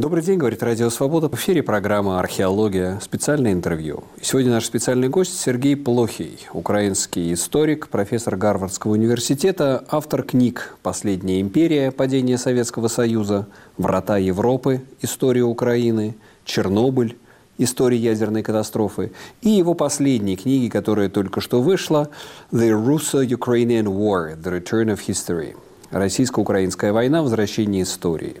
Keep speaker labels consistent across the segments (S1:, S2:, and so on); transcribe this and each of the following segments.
S1: Добрый день, говорит Радио Свобода. В эфире программа «Археология. Специальное интервью». сегодня наш специальный гость Сергей Плохий, украинский историк, профессор Гарвардского университета, автор книг «Последняя империя. Падение Советского Союза», «Врата Европы. История Украины», «Чернобыль. История ядерной катастрофы» и его последней книги, которая только что вышла «The Russo-Ukrainian War. The Return of History» Российско-украинская война. Возвращение истории.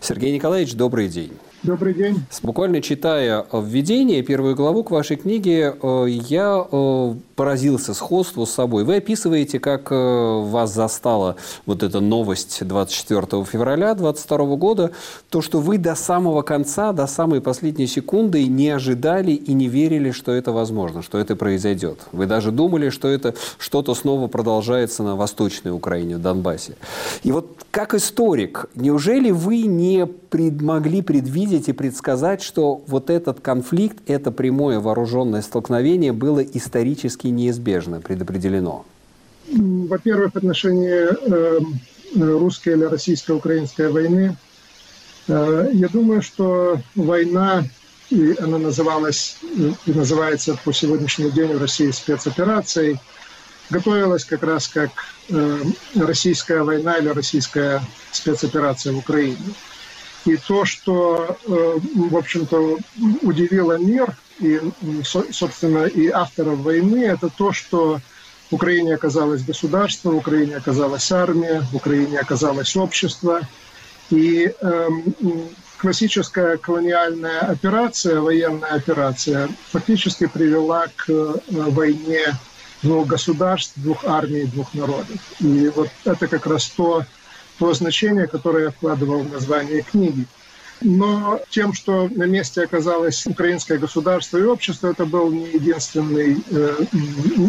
S1: Сергей Николаевич, добрый день.
S2: Добрый день.
S1: Буквально читая введение, первую главу к вашей книге, э, я э, поразился сходству с собой. Вы описываете, как э, вас застала вот эта новость 24 февраля 2022 года, то, что вы до самого конца, до самой последней секунды не ожидали и не верили, что это возможно, что это произойдет. Вы даже думали, что это что-то снова продолжается на Восточной Украине, в Донбассе. И вот как историк, неужели вы не пред, могли предвидеть видеть и предсказать, что вот этот конфликт, это прямое вооруженное столкновение было исторически неизбежно предопределено?
S2: Во-первых, в отношении э, русской или российско-украинской войны, э, я думаю, что война, и она называлась и называется по сегодняшний день в России спецоперацией, готовилась как раз как э, российская война или российская спецоперация в Украине. И то, что, э, в общем-то, удивило мир и, собственно, и авторов войны, это то, что в Украине оказалось государство, в Украине оказалась армия, в Украине оказалось общество. И э, классическая колониальная операция, военная операция, фактически привела к э, войне двух государств, двух армий, двух народов. И вот это как раз то, то значение, которое я вкладывал в название книги. Но тем, что на месте оказалось украинское государство и общество, это был не, э,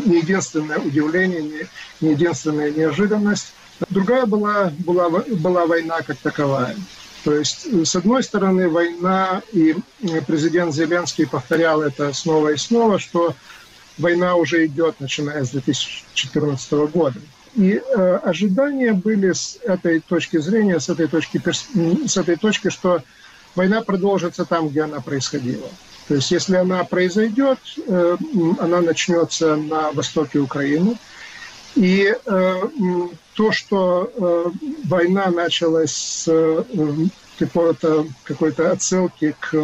S2: не единственное удивление, не, не единственная неожиданность. Другая была, была, была война как таковая. То есть, с одной стороны, война, и президент Зеленский повторял это снова и снова, что война уже идет, начиная с 2014 года. И э, ожидания были с этой точки зрения, с этой точки, с этой точки, что война продолжится там, где она происходила. То есть если она произойдет, э, она начнется на востоке Украины. И э, то, что э, война началась с э, какой-то какой отсылки к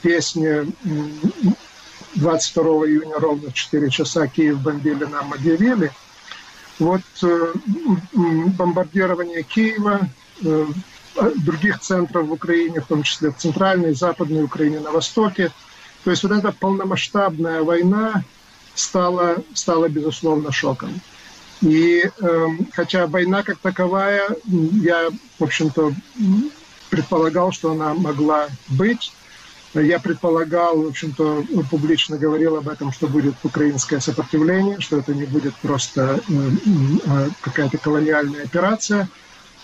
S2: песне 22 июня ровно в 4 часа Киев бомбили, нам объявили – вот э, бомбардирование Киева, э, других центров в Украине, в том числе в центральной и западной Украине, на востоке. То есть вот эта полномасштабная война стала, стала безусловно, шоком. И э, хотя война как таковая, я, в общем-то, предполагал, что она могла быть, я предполагал, в общем-то, публично говорил об этом, что будет украинское сопротивление, что это не будет просто э, э, какая-то колониальная операция.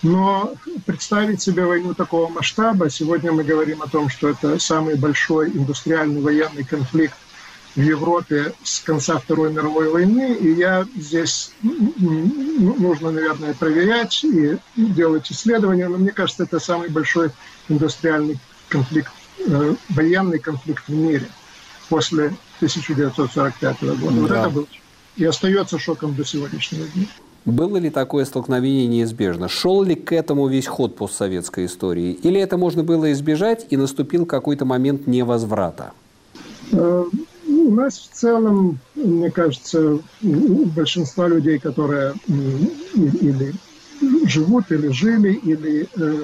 S2: Но представить себе войну такого масштаба, сегодня мы говорим о том, что это самый большой индустриальный военный конфликт в Европе с конца Второй мировой войны, и я здесь нужно, наверное, проверять и делать исследования, но мне кажется, это самый большой индустриальный конфликт военный конфликт в мире после 1945 года. Да. Вот это был и остается шоком до сегодняшнего дня.
S1: Было ли такое столкновение неизбежно? Шел ли к этому весь ход постсоветской истории? Или это можно было избежать, и наступил какой-то момент невозврата?
S2: Э, ну, у нас в целом, мне кажется, у большинства людей, которые или живут, или жили, или э,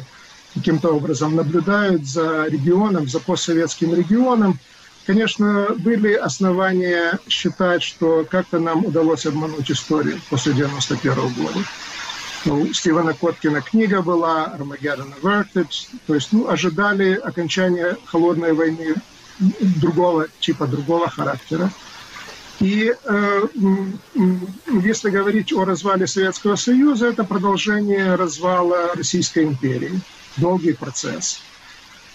S2: каким-то образом наблюдают за регионом, за постсоветским регионом, конечно, были основания считать, что как-то нам удалось обмануть историю после 91 года. Ну, у Стивена Коткина книга была «Armageddon Averted», то есть ну, ожидали окончания холодной войны другого типа, другого характера. И э, если говорить о развале Советского Союза, это продолжение развала Российской империи долгий процесс.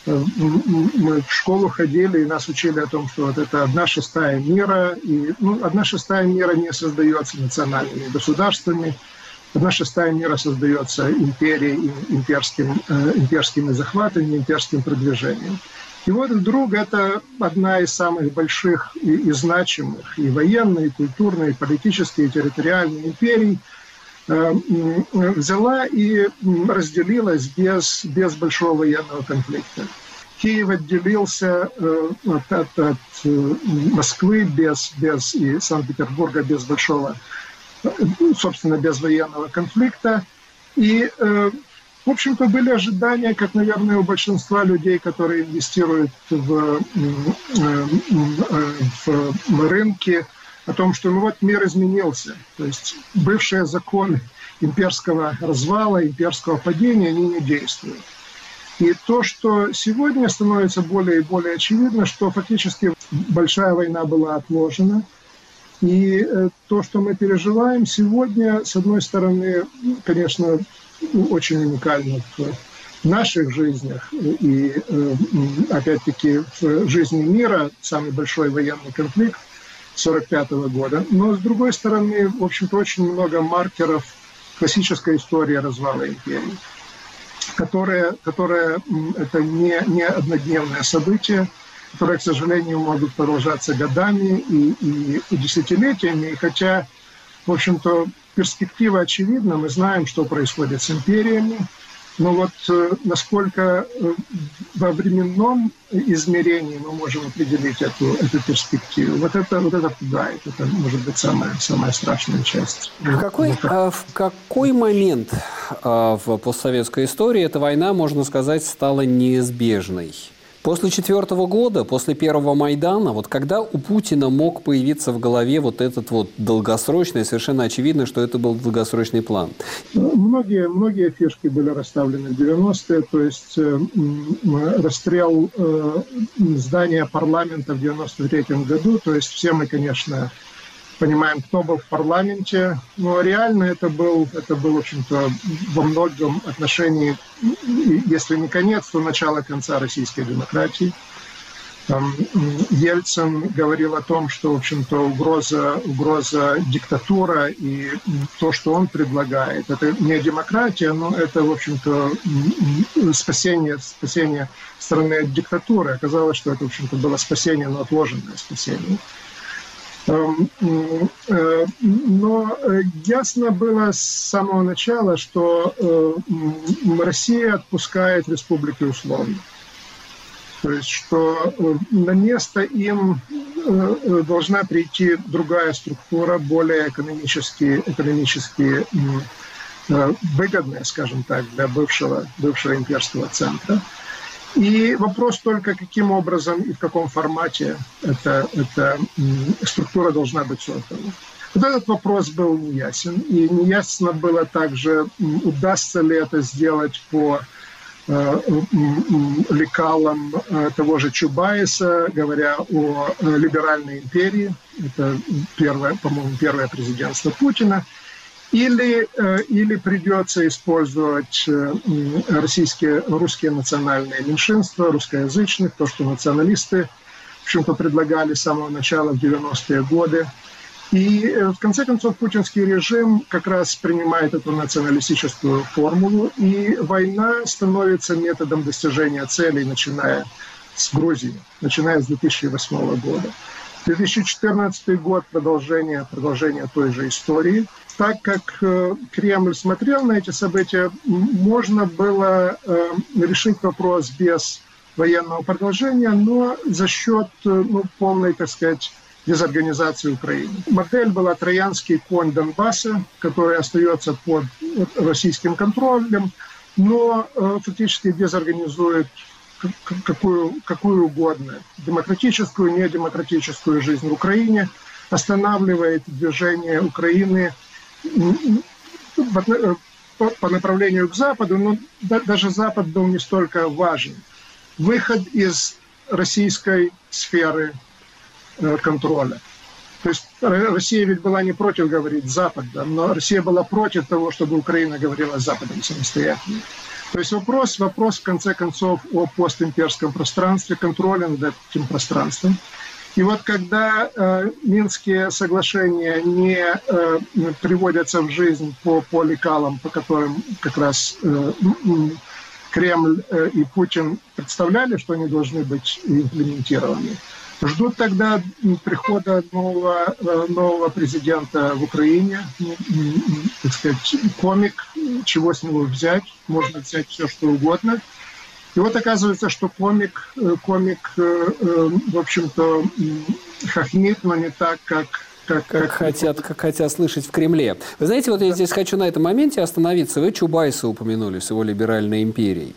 S2: Э, мы в школу ходили и нас учили о том, что вот это одна шестая мира, и ну, одна шестая мира не создается национальными государствами. одна шестая мира создается империей, имперским, э, имперскими захватами, имперским продвижением. И вот вдруг это одна из самых больших и, и значимых и военной, и культурной, и политической, и территориальной империй взяла и разделилась без, без большого военного конфликта. Киев отделился э, от, от, от э, Москвы без, без и Санкт-Петербурга без большого, э, собственно, без военного конфликта. И, в общем-то, были ожидания, как, наверное, у большинства людей, которые инвестируют в, в, в рынки, о том, что ну вот мир изменился. То есть бывшие законы имперского развала, имперского падения, они не действуют. И то, что сегодня становится более и более очевидно, что фактически большая война была отложена. И э, то, что мы переживаем сегодня, с одной стороны, конечно, очень уникально в наших жизнях и, э, опять-таки, в жизни мира, самый большой военный конфликт 1945 года. Но, с другой стороны, в общем-то, очень много маркеров классической истории развала империи которое, которое это не, не однодневное событие, которые, к сожалению, могут продолжаться годами и, и десятилетиями. И хотя, в общем-то, перспектива очевидна, мы знаем, что происходит с империями, но вот э, насколько э, во временном измерении мы можем определить эту, эту перспективу, вот это, вот это пугает. Это может быть самая, самая страшная часть.
S1: В какой, а, в какой момент в постсоветской истории эта война, можно сказать, стала неизбежной? После четвертого года, после первого Майдана, вот когда у Путина мог появиться в голове вот этот вот долгосрочный, совершенно очевидно, что это был долгосрочный план?
S2: Многие, многие фишки были расставлены в 90-е, то есть э, расстрел э, здания парламента в 93 году, то есть все мы, конечно, понимаем, кто был в парламенте, но реально это был, это был, в общем-то, во многом отношении, если не конец, то начало конца российской демократии. Там, Ельцин говорил о том, что, в общем-то, угроза, угроза диктатура и то, что он предлагает, это не демократия, но это, в общем-то, спасение, спасение страны от диктатуры. Оказалось, что это, в общем-то, было спасение, но отложенное спасение. Эм, э, но э, ясно было с самого начала, что э, Россия отпускает республики условно. То есть, что на место им должна прийти другая структура, более экономически, экономически выгодная, скажем так, для бывшего, бывшего имперского центра. И вопрос только, каким образом и в каком формате эта, эта структура должна быть создана. Вот этот вопрос был неясен. И неясно было также, удастся ли это сделать по э, лекалам э, того же Чубайса, говоря о э, либеральной империи. Это первое, по-моему, первое президентство Путина – или, э, или придется использовать э, российские, русские национальные меньшинства, русскоязычных, то, что националисты, в общем-то, предлагали с самого начала в 90-е годы. И э, в конце концов путинский режим как раз принимает эту националистическую формулу, и война становится методом достижения целей, начиная с Грузии, начиная с 2008 года. 2014 год продолжение, продолжение той же истории – так как э, Кремль смотрел на эти события, можно было э, решить вопрос без военного продолжения, но за счет э, ну, полной, так сказать, дезорганизации Украины. Модель была троянский конь Донбасса, который остается под российским контролем, но фактически дезорганизует какую, какую угодно демократическую, недемократическую жизнь в Украине, останавливает движение Украины по направлению к Западу, но даже Запад был не столько важен. Выход из российской сферы э, контроля. То есть Россия ведь была не против говорить Запад, да, но Россия была против того, чтобы Украина говорила с Западом самостоятельно. То есть вопрос, вопрос в конце концов о постимперском пространстве, контроле над этим пространством. И вот когда э, Минские соглашения не э, приводятся в жизнь по, по лекалам, по которым как раз э, Кремль э, и Путин представляли, что они должны быть имплементированы, ждут тогда прихода нового, э, нового президента в Украине, так сказать, комик, чего с него взять, можно взять все, что угодно – и вот оказывается, что комик, э, комик э, в общем-то, хохмит, но не так, как
S1: как, как, как, хотят, как хотят слышать в Кремле. Вы знаете, вот я здесь хочу на этом моменте остановиться. Вы Чубайса упомянули с его либеральной империей.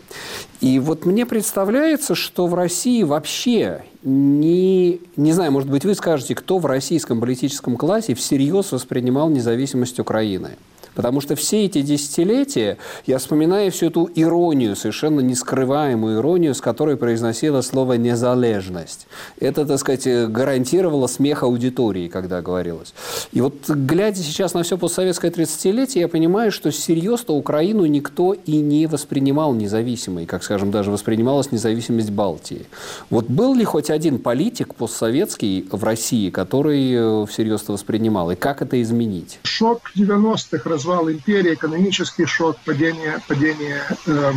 S1: И вот мне представляется, что в России вообще не, не знаю, может быть, вы скажете, кто в российском политическом классе всерьез воспринимал независимость Украины. Потому что все эти десятилетия я вспоминаю всю эту иронию, совершенно нескрываемую иронию, с которой произносило слово «незалежность». Это, так сказать, гарантировало смех аудитории, когда говорилось. И вот глядя сейчас на все постсоветское 30-летие, я понимаю, что серьезно Украину никто и не воспринимал независимой, как, скажем, даже воспринималась независимость Балтии. Вот был ли хоть один политик постсоветский в России, который э, всерьез воспринимал, и как это изменить?
S2: Шок 90-х раз развал империи, экономический шок, падение, падение э,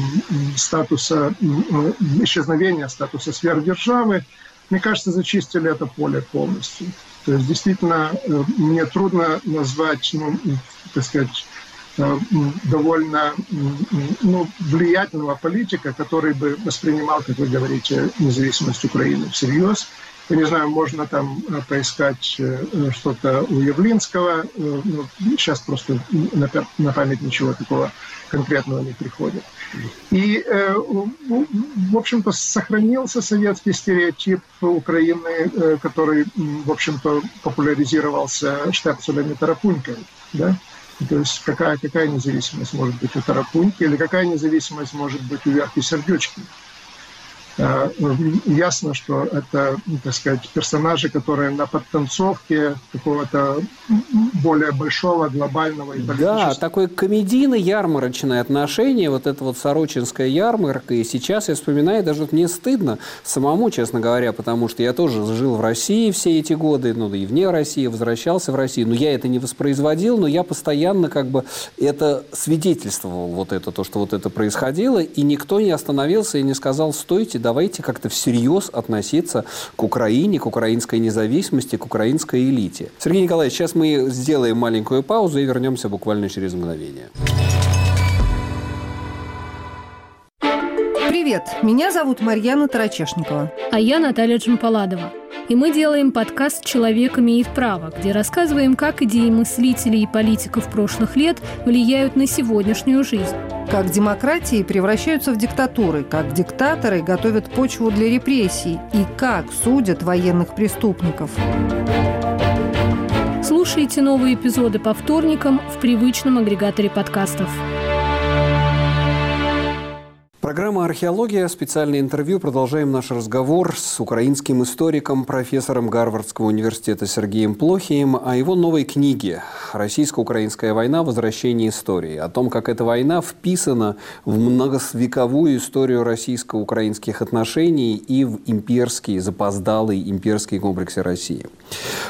S2: статуса, э, исчезновение статуса сверхдержавы, мне кажется, зачистили это поле полностью. То есть действительно э, мне трудно назвать, ну, так сказать, э, довольно ну, влиятельного политика, который бы воспринимал, как вы говорите, независимость Украины всерьез я не знаю, можно там э, поискать э, что-то у Явлинского. Э, ну, сейчас просто на память ничего такого конкретного не приходит. И, в общем-то, сохранился советский стереотип Украины, который, в общем-то, популяризировался Штепселем и Тарапунькой. Да? То есть какая, какая независимость может быть у Тарапуньки или какая независимость может быть у Верки Сердючки. Э, ясно, что это, ну, так сказать, персонажи, которые на подтанцовке какого-то более большого, глобального и
S1: Да, такое комедийное ярмарочное отношение, вот это вот сорочинская ярмарка, и сейчас я вспоминаю, даже вот мне стыдно самому, честно говоря, потому что я тоже жил в России все эти годы, ну, и вне России, возвращался в Россию, но я это не воспроизводил, но я постоянно как бы это свидетельствовал, вот это, то, что вот это происходило, и никто не остановился и не сказал, стойте, давайте как-то всерьез относиться к Украине, к украинской независимости, к украинской элите. Сергей Николаевич, сейчас мы сделаем маленькую паузу и вернемся буквально через мгновение.
S3: Привет, меня зовут Марьяна Тарачешникова.
S4: А я Наталья Джампаладова. И мы делаем подкаст «Человек имеет право», где рассказываем, как идеи мыслителей и политиков прошлых лет влияют на сегодняшнюю жизнь.
S3: Как демократии превращаются в диктатуры, как диктаторы готовят почву для репрессий и как судят военных преступников.
S4: Слушайте новые эпизоды по вторникам в привычном агрегаторе подкастов.
S1: Программа «Археология». Специальное интервью. Продолжаем наш разговор с украинским историком, профессором Гарвардского университета Сергеем Плохием о его новой книге «Российско-украинская война. Возвращение истории». О том, как эта война вписана в многовековую историю российско-украинских отношений и в имперский, запоздалый имперский комплекс России.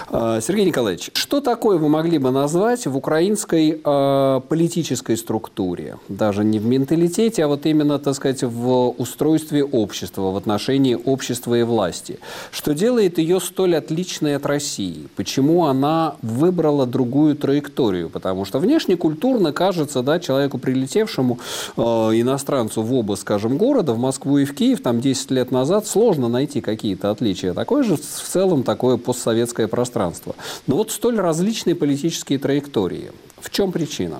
S1: А, Сергей Николаевич, что такое вы могли бы назвать в украинской э, политической структуре? Даже не в менталитете, а вот именно, так сказать, сказать, в устройстве общества, в отношении общества и власти. Что делает ее столь отличной от России? Почему она выбрала другую траекторию? Потому что внешне культурно кажется, да, человеку, прилетевшему, э, иностранцу в оба, скажем, города, в Москву и в Киев, там 10 лет назад, сложно найти какие-то отличия. Такое же в целом такое постсоветское пространство. Но вот столь различные политические траектории. В чем причина?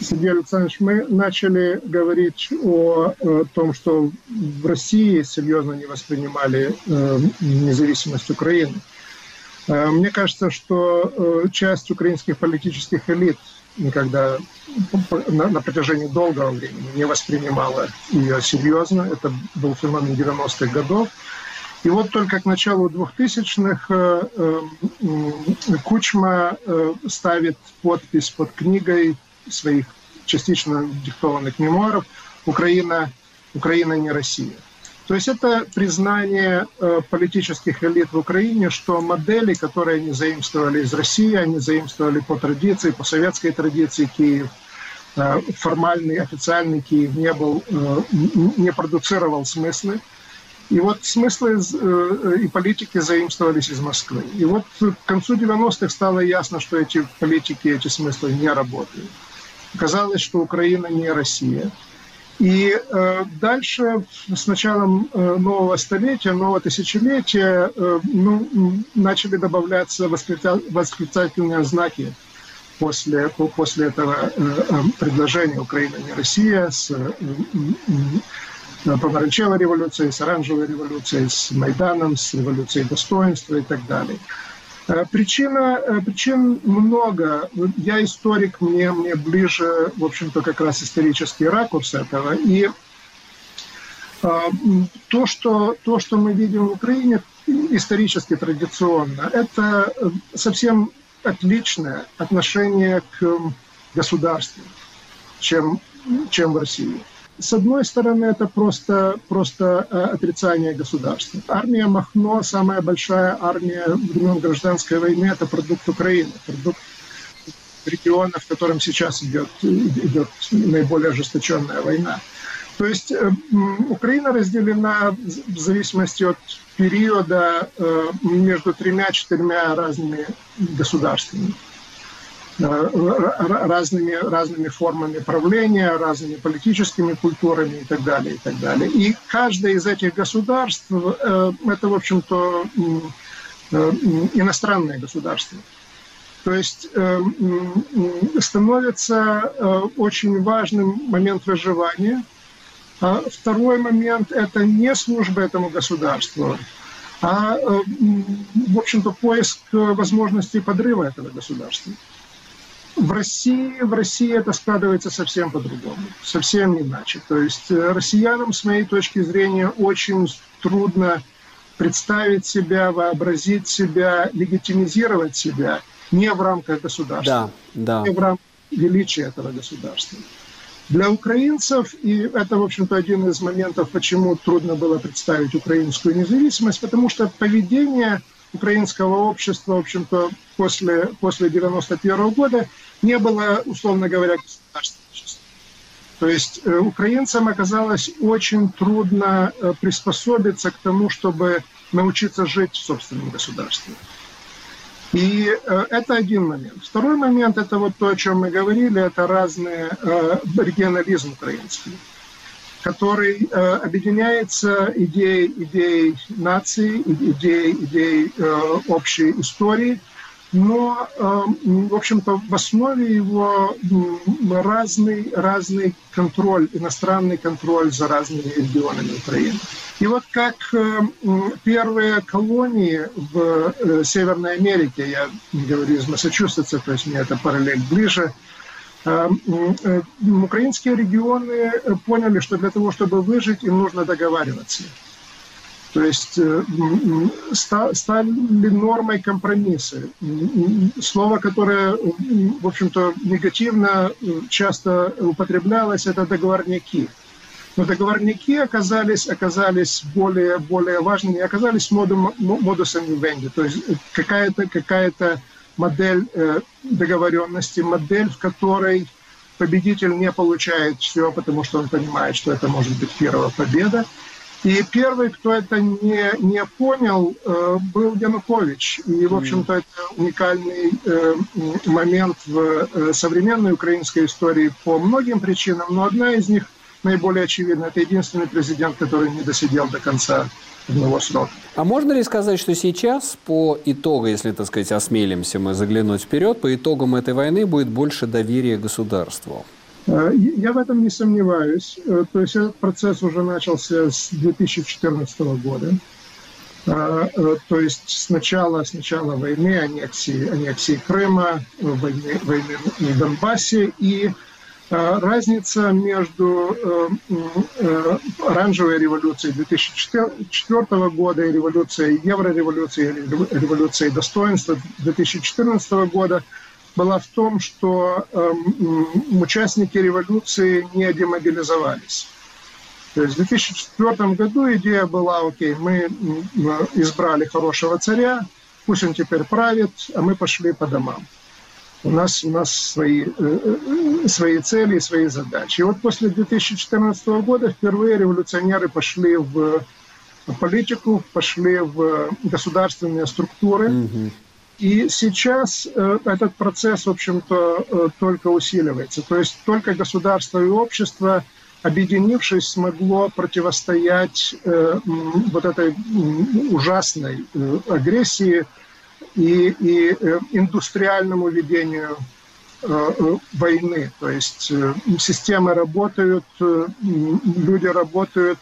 S2: Сергей Александрович, мы начали говорить о, о том, что в России серьезно не воспринимали э, независимость Украины. Э, мне кажется, что э, часть украинских политических элит никогда на, на протяжении долгого времени не воспринимала ее серьезно. Это был феномен 90-х годов. И вот только к началу 2000-х э, э, Кучма э, ставит подпись под книгой своих частично диктованных мемуаров «Украина, Украина не Россия». То есть это признание э, политических элит в Украине, что модели, которые они заимствовали из России, они заимствовали по традиции, по советской традиции Киев, э, формальный, официальный Киев не, был, э, не продуцировал смыслы. И вот смыслы и политики заимствовались из Москвы. И вот к концу 90-х стало ясно, что эти политики, эти смыслы не работают. Оказалось, что Украина не Россия. И э, дальше, с началом э, нового столетия, нового тысячелетия, э, ну, начали добавляться восклицательные знаки после, после этого э, э, предложения «Украина не Россия» с э, э, помаранчевой революцией, с оранжевой революцией, с Майданом, с революцией достоинства и так далее. Э, причина, э, причин много. Я историк, мне, мне ближе, в общем-то, как раз исторический ракурс этого. И э, то, что, то, что мы видим в Украине исторически традиционно, это совсем отличное отношение к государству, чем, чем в России. С одной стороны, это просто, просто э, отрицание государства. Армия Махно, самая большая армия времен гражданской войны, это продукт Украины, продукт региона, в котором сейчас идет, идет наиболее ожесточенная война. То есть э, Украина разделена в зависимости от периода э, между тремя-четырьмя разными государствами. Э, разными, разными формами правления, разными политическими культурами и так далее, и так далее. И каждое из этих государств э, – это, в общем-то, э, иностранное государство. То есть становится очень важным момент выживания. А второй момент – это не служба этому государству, а, в общем-то, поиск возможностей подрыва этого государства. В России, в России это складывается совсем по-другому, совсем иначе. То есть э, россиянам, с моей точки зрения, очень трудно представить себя, вообразить себя, легитимизировать себя не в рамках государства, да, да. не в рамках величия этого государства. Для украинцев, и это, в общем-то, один из моментов, почему трудно было представить украинскую независимость, потому что поведение украинского общества, в общем-то, после, после 91 года не было, условно говоря, государственного То есть э, украинцам оказалось очень трудно э, приспособиться к тому, чтобы научиться жить в собственном государстве. И э, это один момент. Второй момент – это вот то, о чем мы говорили, это разный э, регионализм украинский который э, объединяется идеей, идеей нации, идеей, идеей э, общей истории, но, э, в общем-то, в основе его разный, разный контроль, иностранный контроль за разными регионами Украины. И вот как э, первые колонии в э, Северной Америке, я говорю из Массачусетса, то есть мне это параллель ближе, украинские регионы поняли, что для того, чтобы выжить, им нужно договариваться. То есть э, стали нормой компромиссы. Слово, которое, в общем-то, негативно часто употреблялось, это договорники. Но договорники оказались, оказались более, более важными, оказались модум, модусом вивенди. То есть какая-то какая модель э, договоренности, модель, в которой победитель не получает все, потому что он понимает, что это может быть первая победа. И первый, кто это не, не понял, э, был Янукович. И, в общем-то, это уникальный э, момент в современной украинской истории по многим причинам, но одна из них наиболее очевидна. Это единственный президент, который не досидел до конца одного срока.
S1: А можно ли сказать, что сейчас по итогу, если, так сказать, осмелимся мы заглянуть вперед, по итогам этой войны будет больше доверия государству?
S2: Э, я в этом не сомневаюсь. Э, то есть этот процесс уже начался с 2014 года. Э, то есть с начала, с начала войны, аннексии, аннексии Крыма, войны, войны в Донбассе и разница между э, э, оранжевой революцией 2004 года и революцией, еврореволюцией, революцией достоинства 2014 года была в том, что участники революции не демобилизовались. То есть в 2004 году идея была, окей, мы избрали хорошего царя, пусть он теперь правит, а мы пошли по домам. У нас, у нас свои, э, э, свои цели и свои задачи. И вот после 2014 года впервые революционеры пошли в политику, пошли в государственные структуры. Mm-hmm. И сейчас э, этот процесс, в общем-то, э, только усиливается. То есть только государство и общество, объединившись, смогло противостоять э, вот этой ужасной э, агрессии и, и э, индустриальному ведению э, э войны. То есть системы работают, люди работают,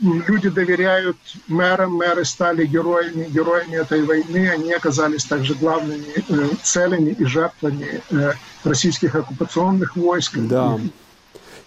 S2: люди доверяют мэрам, мэры стали героями, героями этой войны, они оказались также главными целями и жертвами российских оккупационных войск.
S1: Да.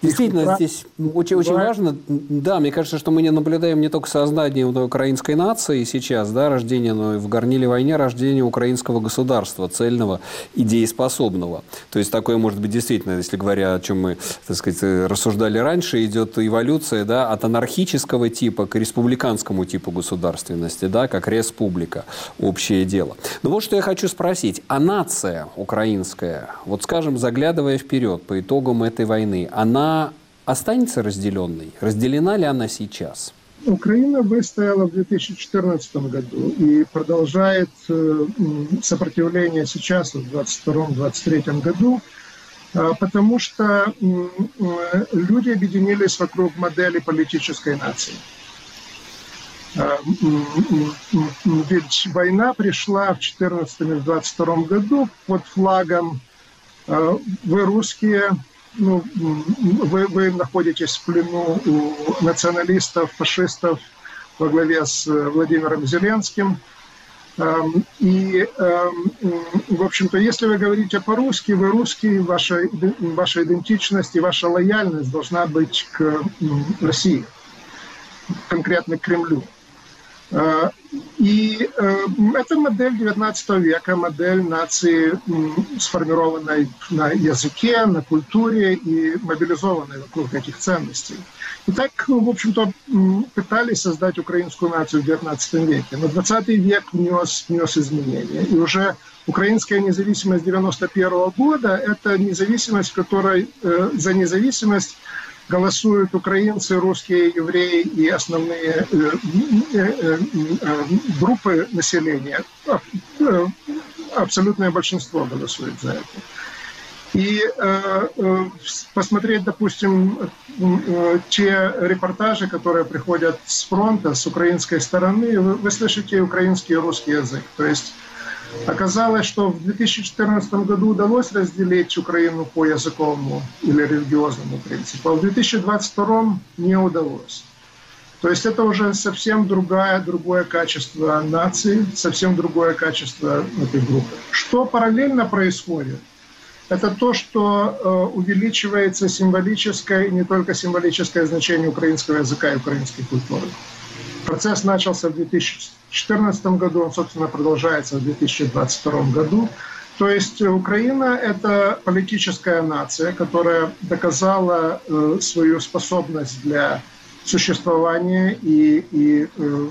S1: Действительно, здесь очень, очень важно, да, мне кажется, что мы не наблюдаем не только создание украинской нации сейчас, да, рождение, но и в горниле войне рождение украинского государства, цельного и дееспособного. То есть такое может быть действительно, если говоря, о чем мы, так сказать, рассуждали раньше, идет эволюция, да, от анархического типа к республиканскому типу государственности, да, как республика, общее дело. Но вот что я хочу спросить, а нация украинская, вот скажем, заглядывая вперед по итогам этой войны, она останется разделенной? Разделена ли она сейчас?
S2: Украина выстояла в 2014 году и продолжает э, сопротивление сейчас, в 2022-2023 году, а, потому что э, люди объединились вокруг модели политической нации. А, ведь война пришла в 2014 и 2022 году под флагом а, «Вы русские, ну, вы, вы находитесь в плену у националистов, фашистов во главе с э, Владимиром Зеленским. Эм, и, эм, в общем-то, если вы говорите по-русски, вы русский, ваша, ваша идентичность и ваша лояльность должна быть к России, конкретно к Кремлю. Э, и э, это модель 19 века, модель нации, сформированной на языке, на культуре и мобилизованной вокруг этих ценностей. И так, в общем-то, пытались создать украинскую нацию в 19 веке. Но 20 век внес, внес изменения. И уже украинская независимость 91 года – это независимость, которая э, за независимость голосуют украинцы, русские, евреи и основные э, э, э, группы населения. Абсолютное большинство голосует за это. И посмотреть, допустим, те репортажи, которые приходят с фронта, с украинской стороны, вы, слышите украинский и русский язык. То есть Оказалось, что в 2014 году удалось разделить Украину по языковому или религиозному принципу, а в 2022 не удалось. То есть это уже совсем другое, другое качество нации, совсем другое качество этой группы. Что параллельно происходит? Это то, что э, увеличивается символическое и не только символическое значение украинского языка и украинской культуры. Процесс начался в 2014 году, он, собственно, продолжается в 2022 году. То есть Украина – это политическая нация, которая доказала э, свою способность для существования и, и э,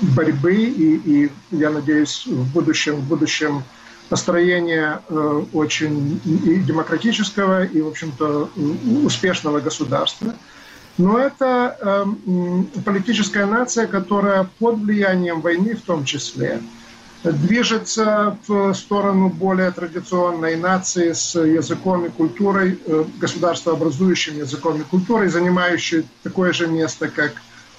S2: борьбы, и, и, я надеюсь, в будущем, в будущем построения э, очень и демократического и, в общем-то, успешного государства – но это э, политическая нация, которая под влиянием войны в том числе движется в сторону более традиционной нации с языком и культурой, э, государствообразующим языком и культурой, занимающей такое же место, как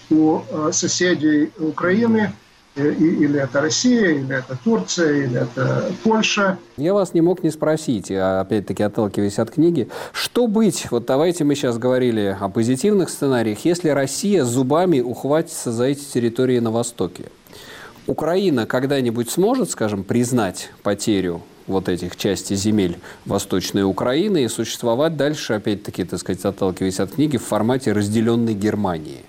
S2: у э, соседей Украины – или это Россия, или это Турция, или это Польша.
S1: Я вас не мог не спросить, а опять-таки отталкиваясь от книги, что быть, вот давайте мы сейчас говорили о позитивных сценариях, если Россия зубами ухватится за эти территории на Востоке. Украина когда-нибудь сможет, скажем, признать потерю вот этих частей земель Восточной Украины и существовать дальше, опять-таки, так сказать, отталкиваясь от книги, в формате разделенной Германии?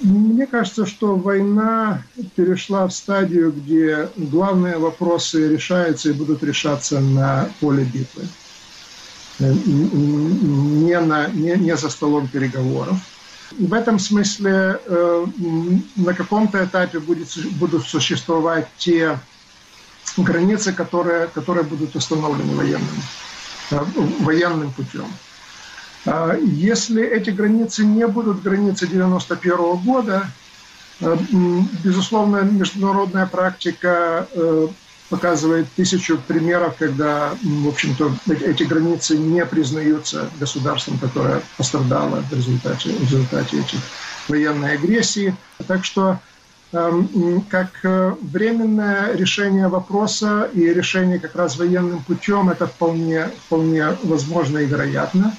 S2: Мне кажется, что война перешла в стадию, где главные вопросы решаются и будут решаться на поле битвы. не, на, не, не за столом переговоров. В этом смысле на каком-то этапе будет, будут существовать те границы, которые, которые будут установлены военным, военным путем. А если эти границы не будут границы 91 года, э, безусловно, международная практика э, показывает тысячу примеров, когда, в общем-то, эти границы не признаются государством, которое пострадало в результате, в результате этих военной агрессии. Так что эм, как э, временное решение вопроса и решение как раз военным путем это вполне, вполне возможно и вероятно.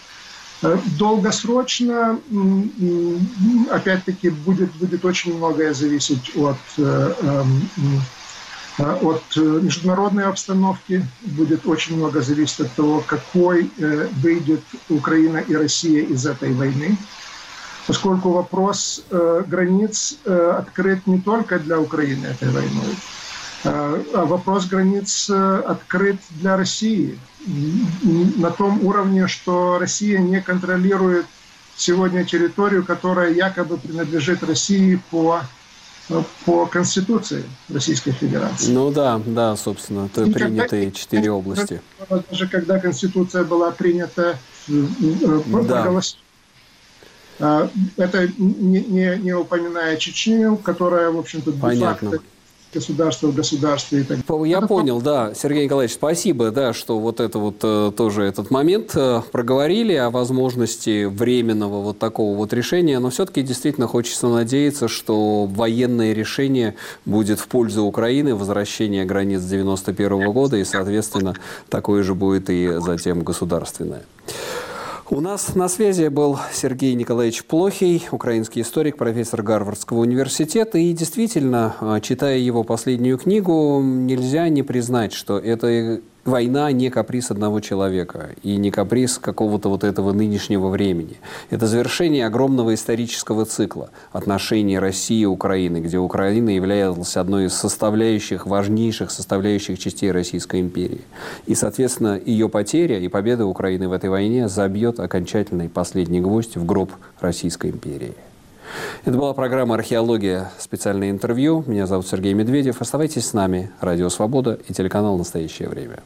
S2: Э, долгосрочно, опять-таки, будет, будет очень многое зависеть от, э, эм, э, от международной обстановки, будет очень много зависеть от того, какой выйдет Украина и Россия из этой войны. Поскольку вопрос границ открыт не только для Украины этой войной, вопрос границ открыт для России на том уровне, что Россия не контролирует сегодня территорию, которая якобы принадлежит России по по Конституции Российской Федерации.
S1: Ну да, да, собственно, то принятые четыре области.
S2: Даже когда Конституция была принята да. А, это не, не, не упоминая Чечню, которая, в общем-то,
S1: де-факто
S2: государства в государстве и так
S1: далее. Я понял, да, Сергей Николаевич, спасибо, да, что вот это вот э, тоже этот момент э, проговорили о возможности временного вот такого вот решения, но все-таки действительно хочется надеяться, что военное решение будет в пользу Украины, возвращение границ 91 года, и, соответственно, такое же будет и затем государственное. У нас на связи был Сергей Николаевич Плохий, украинский историк, профессор Гарвардского университета. И действительно, а, читая его последнюю книгу, нельзя не признать, что это война не каприз одного человека и не каприз какого-то вот этого нынешнего времени. Это завершение огромного исторического цикла отношений России и Украины, где Украина являлась одной из составляющих, важнейших составляющих частей Российской империи. И, соответственно, ее потеря и победа Украины в этой войне забьет окончательный последний гвоздь в гроб Российской империи. Это была программа «Археология. Специальное интервью». Меня зовут Сергей Медведев. Оставайтесь с нами. Радио «Свобода» и телеканал «Настоящее время».